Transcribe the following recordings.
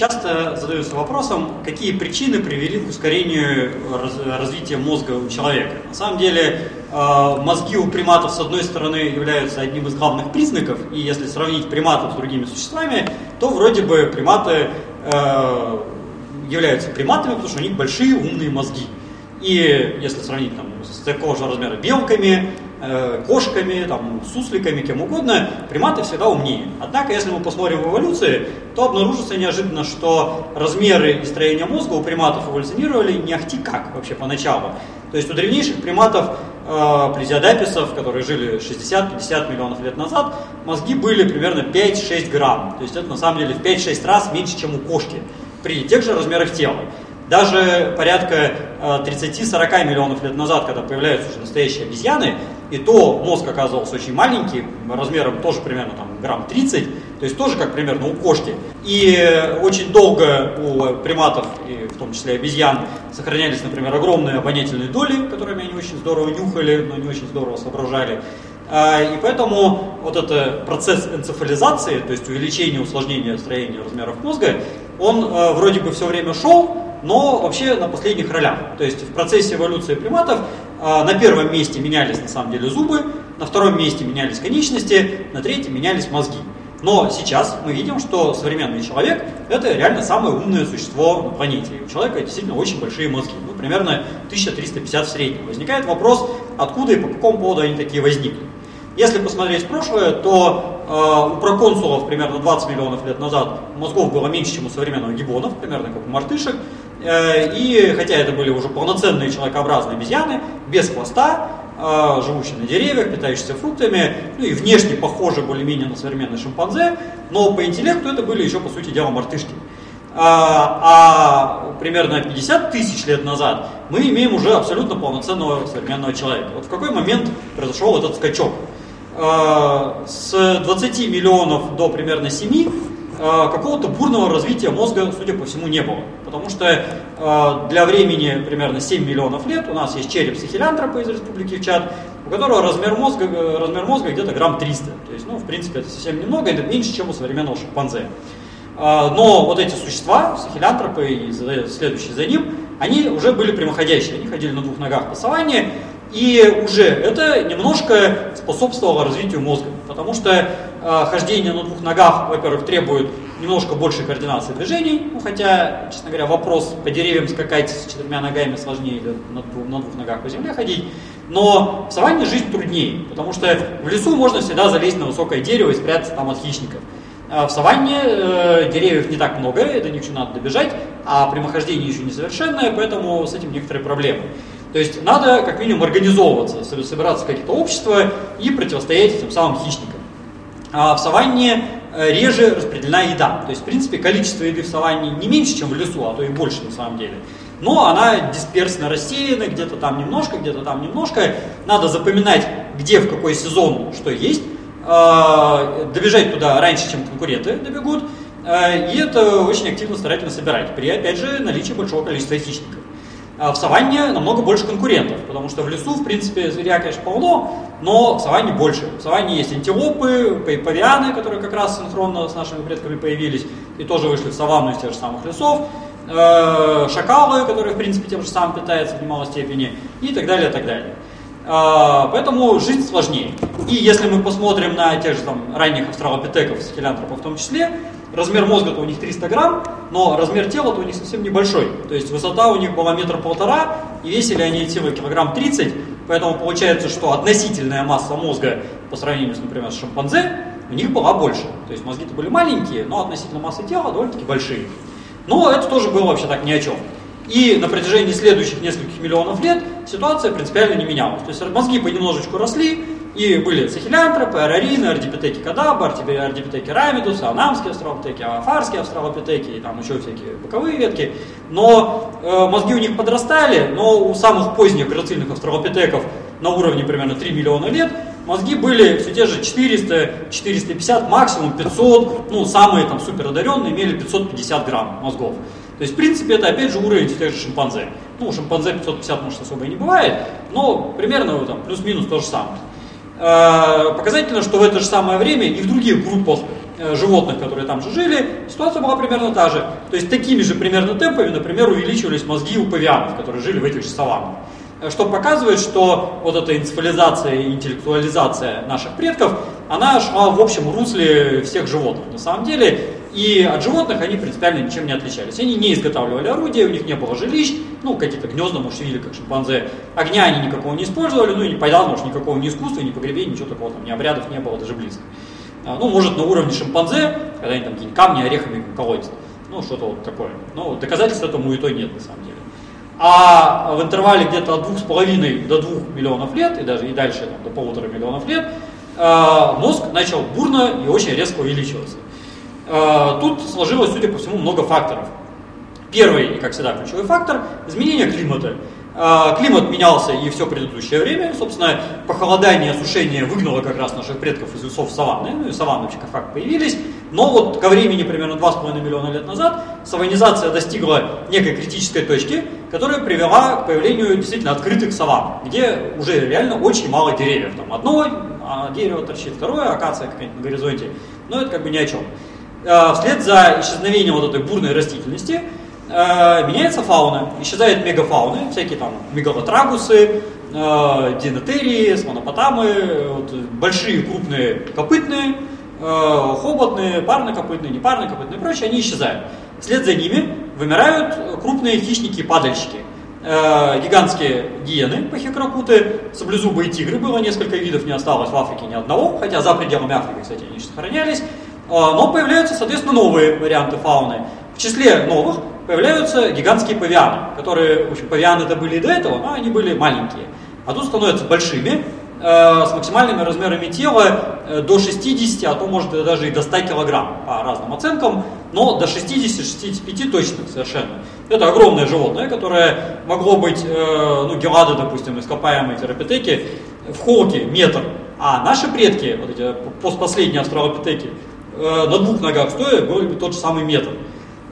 часто задаются вопросом, какие причины привели к ускорению раз, развития мозга у человека. На самом деле, э, мозги у приматов, с одной стороны, являются одним из главных признаков, и если сравнить приматов с другими существами, то вроде бы приматы э, являются приматами, потому что у них большие умные мозги. И если сравнить там, с такого же размера белками, Э, кошками, там, сусликами, кем угодно, приматы всегда умнее. Однако, если мы посмотрим в эволюции, то обнаружится неожиданно, что размеры и строение мозга у приматов эволюционировали не ахти как вообще поначалу. То есть у древнейших приматов, э, плезиодаписов, которые жили 60-50 миллионов лет назад, мозги были примерно 5-6 грамм. То есть это на самом деле в 5-6 раз меньше, чем у кошки при тех же размерах тела. Даже порядка 30-40 э, миллионов лет назад, когда появляются уже настоящие обезьяны, и то мозг оказывался очень маленький, размером тоже примерно там, грамм 30, то есть тоже как примерно у кошки. И очень долго у приматов, и в том числе обезьян, сохранялись, например, огромные обонятельные доли, которыми они очень здорово нюхали, но не очень здорово соображали. А, и поэтому вот этот процесс энцефализации, то есть увеличение, усложнения строения размеров мозга, он э, вроде бы все время шел, но вообще на последних ролях. То есть в процессе эволюции приматов на первом месте менялись на самом деле зубы, на втором месте менялись конечности, на третьем менялись мозги. Но сейчас мы видим, что современный человек – это реально самое умное существо на планете. И у человека действительно очень большие мозги, ну, примерно 1350 в среднем. Возникает вопрос, откуда и по какому поводу они такие возникли. Если посмотреть в прошлое, то э, у проконсулов примерно 20 миллионов лет назад мозгов было меньше, чем у современных гибонов, примерно как у мартышек. Э, и хотя это были уже полноценные человекообразные обезьяны, без хвоста, э, живущие на деревьях, питающиеся фруктами, ну и внешне похожи более-менее на современные шимпанзе, но по интеллекту это были еще, по сути дела, мартышки. А, а примерно 50 тысяч лет назад мы имеем уже абсолютно полноценного современного человека. Вот в какой момент произошел этот скачок? А, с 20 миллионов до примерно 7 Э, какого-то бурного развития мозга, судя по всему, не было. Потому что э, для времени примерно 7 миллионов лет у нас есть череп сахилянтропа из республики Чад, у которого размер мозга, э, размер мозга где-то грамм 300. То есть, ну, в принципе, это совсем немного, это меньше, чем у современного шимпанзе. Но вот эти существа, сахилянтропы и следующие за ним, они уже были прямоходящие, они ходили на двух ногах по саванне, и уже это немножко способствовало развитию мозга, потому что э, хождение на двух ногах, во-первых, требует немножко большей координации движений, ну, хотя, честно говоря, вопрос по деревьям скакать с четырьмя ногами сложнее или на, двух, на двух ногах по земле ходить, но в саванне жизнь труднее, потому что в лесу можно всегда залезть на высокое дерево и спрятаться там от хищников. А в саванне э, деревьев не так много, до них еще надо добежать, а прямохождение еще несовершенное, поэтому с этим некоторые проблемы. То есть надо как минимум организовываться, собираться в какие-то общества и противостоять этим самым хищникам. А в саванне э, реже распределена еда. То есть, в принципе, количество еды в саванне не меньше, чем в лесу, а то и больше на самом деле. Но она дисперсно рассеяна, где-то там немножко, где-то там немножко. Надо запоминать, где в какой сезон что есть, а, добежать туда раньше, чем конкуренты добегут, а, и это очень активно старательно собирать, при, опять же, наличии большого количества хищников. А в саванне намного больше конкурентов, потому что в лесу, в принципе, зверя, конечно, полно, но в саванне больше. В саванне есть антилопы, павианы, которые как раз синхронно с нашими предками появились и тоже вышли в саванну из тех же самых лесов, э, шакалы, которые, в принципе, тем же самым питаются в немалой степени, и так далее, и так далее. А, поэтому жизнь сложнее. И если мы посмотрим на тех же там, ранних австралопитеков, сахилянтропов в том числе, размер мозга-то у них 300 грамм, но размер тела-то у них совсем небольшой. То есть высота у них была метр полтора, и весили они всего килограмм 30, поэтому получается, что относительная масса мозга по сравнению, с, например, с шимпанзе, у них была больше. То есть мозги-то были маленькие, но относительно массы тела довольно-таки большие. Но это тоже было вообще так ни о чем. И на протяжении следующих нескольких миллионов лет ситуация принципиально не менялась. То есть мозги понемножечку росли, и были сахилянтропы, арарины, ардипитеки кадаба, ардипитеки рамидуса, анамские австралопитеки, афарские австралопитеки, и там еще всякие боковые ветки. Но э, мозги у них подрастали, но у самых поздних грацильных австралопитеков на уровне примерно 3 миллиона лет мозги были все те же 400, 450, максимум 500, ну самые там супер одаренные имели 550 грамм мозгов. То есть, в принципе, это опять же уровень тех же шимпанзе. Ну, у шимпанзе 550, может, особо и не бывает, но примерно там, плюс-минус то же самое. Э, показательно, что в это же самое время и в других группах э, животных, которые там же жили, ситуация была примерно та же. То есть такими же примерно темпами, например, увеличивались мозги у павианов, которые жили в этих же саваннах. Э, что показывает, что вот эта энцефализация и интеллектуализация наших предков, она шла в общем русле всех животных. На самом деле, и от животных они принципиально ничем не отличались. Они не изготавливали орудия, у них не было жилищ, ну, какие-то гнезда, может, видели, как шимпанзе. Огня они никакого не использовали, ну, и понятно, может, никакого ни искусства, ни погребения, ничего такого, там, ни обрядов не было даже близко. А, ну, может, на уровне шимпанзе, когда они там какие-нибудь камни орехами колотят. Ну, что-то вот такое. Но доказательств этому и то нет, на самом деле. А в интервале где-то от 2,5 до 2 миллионов лет, и даже и дальше там, до полутора миллионов лет, а, мозг начал бурно и очень резко увеличиваться. А, тут сложилось, судя по всему, много факторов. Первый, как всегда, ключевой фактор – изменение климата. А, климат менялся и все предыдущее время. Собственно, похолодание, осушение выгнало как раз наших предков из лесов саванны. Ну и саванны вообще как факт появились. Но вот ко времени примерно 2,5 миллиона лет назад саванизация достигла некой критической точки, которая привела к появлению действительно открытых саван, где уже реально очень мало деревьев. Там одно а дерево торчит, второе, акация какая-нибудь на горизонте. Но это как бы ни о чем. А, вслед за исчезновением вот этой бурной растительности э, меняется фауна, исчезают мегафауны, всякие там мегалотрагусы, э, динотерии, смонопотамы, вот, большие крупные копытные, э, хоботные, парнокопытные, непарнокопытные и прочие, они исчезают. Вслед за ними вымирают крупные хищники-падальщики. Э, гигантские гиены, пахикрокуты, саблезубые тигры, было несколько видов, не осталось в Африке ни одного, хотя за пределами Африки, кстати, они сохранялись. Э, но появляются, соответственно, новые варианты фауны. В числе новых появляются гигантские павианы, которые, в общем, павианы это были и до этого, но они были маленькие. А тут становятся большими, э, с максимальными размерами тела э, до 60, а то может даже и до 100 килограмм по разным оценкам, но до 60-65 точно совершенно. Это огромное животное, которое могло быть, э, ну, гелады, допустим, ископаемые терапетеки, в холке метр, а наши предки, вот эти постпоследние австралопитеки, э, на двух ногах стоя, были тот же самый метр.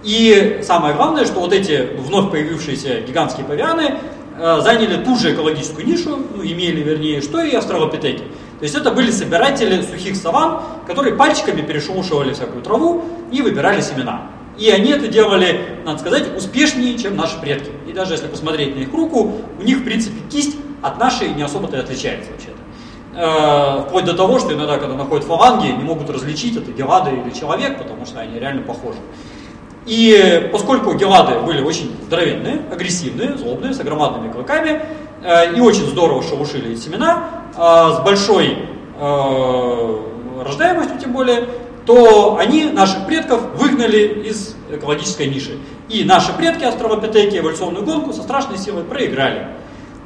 И самое главное, что вот эти вновь появившиеся гигантские павианы э, заняли ту же экологическую нишу, ну, имели вернее, что и австралопитеки. То есть это были собиратели сухих саван, которые пальчиками перешелушивали всякую траву и выбирали семена. И они это делали, надо сказать, успешнее, чем наши предки. И даже если посмотреть на их руку, у них, в принципе, кисть от нашей не особо-то и отличается вообще-то. Э, вплоть до того, что иногда, когда находят фаланги, не могут различить, это гелады или человек, потому что они реально похожи. И поскольку гелады были очень здоровенные, агрессивные, злобные, с огромными клыками, э, и очень здорово шелушили семена, э, с большой рождаемостью тем более, то они наших предков выгнали из экологической ниши. И наши предки, австралопитеки, эволюционную гонку со страшной силой проиграли.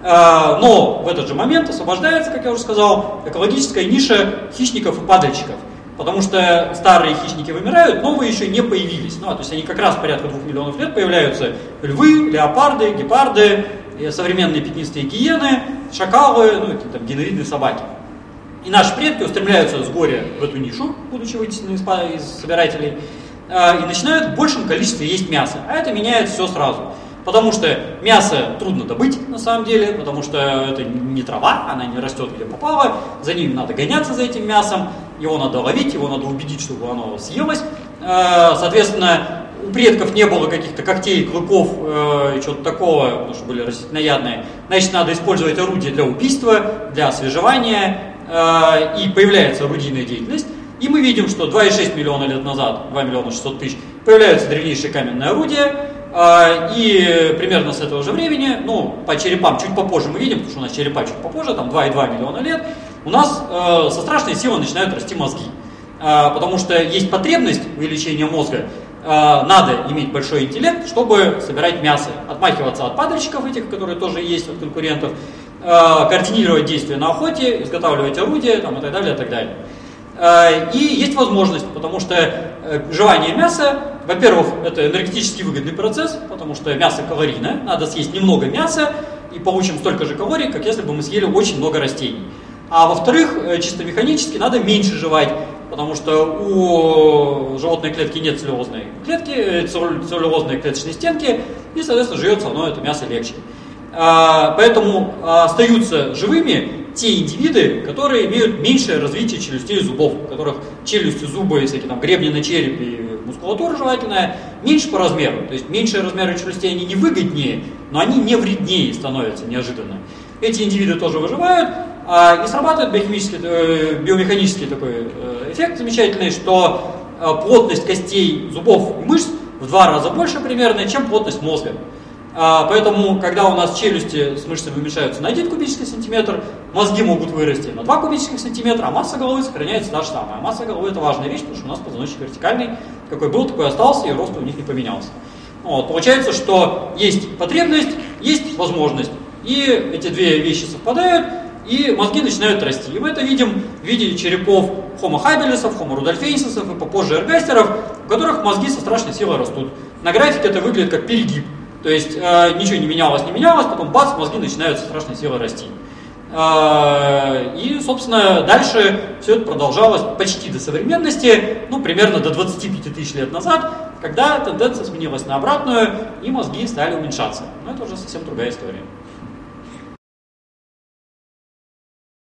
А, но в этот же момент освобождается, как я уже сказал, экологическая ниша хищников и падальщиков. Потому что старые хищники вымирают, новые еще не появились. Ну, а, то есть они как раз порядка двух миллионов лет появляются львы, леопарды, гепарды, современные пятнистые гиены, шакалы, ну и там геновидные собаки. И наши предки устремляются с горя в эту нишу, будучи вытеснены из, собирателей, а, и начинают в большем количестве есть мясо. А это меняет все сразу. Потому что мясо трудно добыть на самом деле, потому что это не трава, она не растет где попало, за ним надо гоняться за этим мясом, его надо ловить, его надо убедить, чтобы оно съелось. Э, соответственно, у предков не было каких-то когтей, клыков э, и чего-то такого, потому что были растительноядные. Значит, надо использовать орудие для убийства, для освежевания, э, и появляется орудийная деятельность. И мы видим, что 2,6 миллиона лет назад, 2 миллиона 600 тысяч, появляются древнейшие каменные орудия, и примерно с этого же времени, ну, по черепам чуть попозже мы видим, потому что у нас черепа чуть попозже, там 2,2 миллиона лет, у нас э, со страшной силой начинают расти мозги. Э, потому что есть потребность увеличения мозга, э, надо иметь большой интеллект, чтобы собирать мясо, отмахиваться от падальщиков этих, которые тоже есть от конкурентов, координировать действия на охоте, изготавливать орудия там, и так далее, и так далее. Э, и есть возможность, потому что э, жевание мяса во-первых, это энергетически выгодный процесс, потому что мясо калорийное, надо съесть немного мяса и получим столько же калорий, как если бы мы съели очень много растений. А во-вторых, э, чисто механически надо меньше жевать, потому что у животной клетки нет целлюлозной клетки, целлюлозной клеточной стенки, и, соответственно, жуется оно это мясо легче. А, поэтому остаются живыми те индивиды, которые имеют меньшее развитие челюстей и зубов, у которых челюсти, зубы, всякие там гребни на черепе и мускулатура жевательная меньше по размеру. То есть меньшие размеры челюстей они не выгоднее, но они не вреднее становятся неожиданно. Эти индивиды тоже выживают, а, и срабатывает биохимический, э, биомеханический такой э, эффект замечательный, что э, плотность костей, зубов и мышц в два раза больше примерно, чем плотность мозга. А, поэтому, когда у нас челюсти с мышцами уменьшаются на 1 кубический сантиметр, мозги могут вырасти на 2 кубических сантиметра, а масса головы сохраняется та же самая. А масса головы это важная вещь, потому что у нас позвоночник вертикальный, какой был, такой остался, и рост у них не поменялся. Вот, получается, что есть потребность, есть возможность. И эти две вещи совпадают, и мозги начинают расти. И мы это видим в виде черепов Homo habilis, Homo rudolfensis и попозже эргастеров, у которых мозги со страшной силой растут. На графике это выглядит как перегиб. То есть э, ничего не менялось, не менялось, потом бац, мозги начинают со страшной силой расти. Э, и, собственно, дальше все это продолжалось почти до современности, ну, примерно до 25 тысяч лет назад, когда тенденция сменилась на обратную, и мозги стали уменьшаться. Но это уже совсем другая история.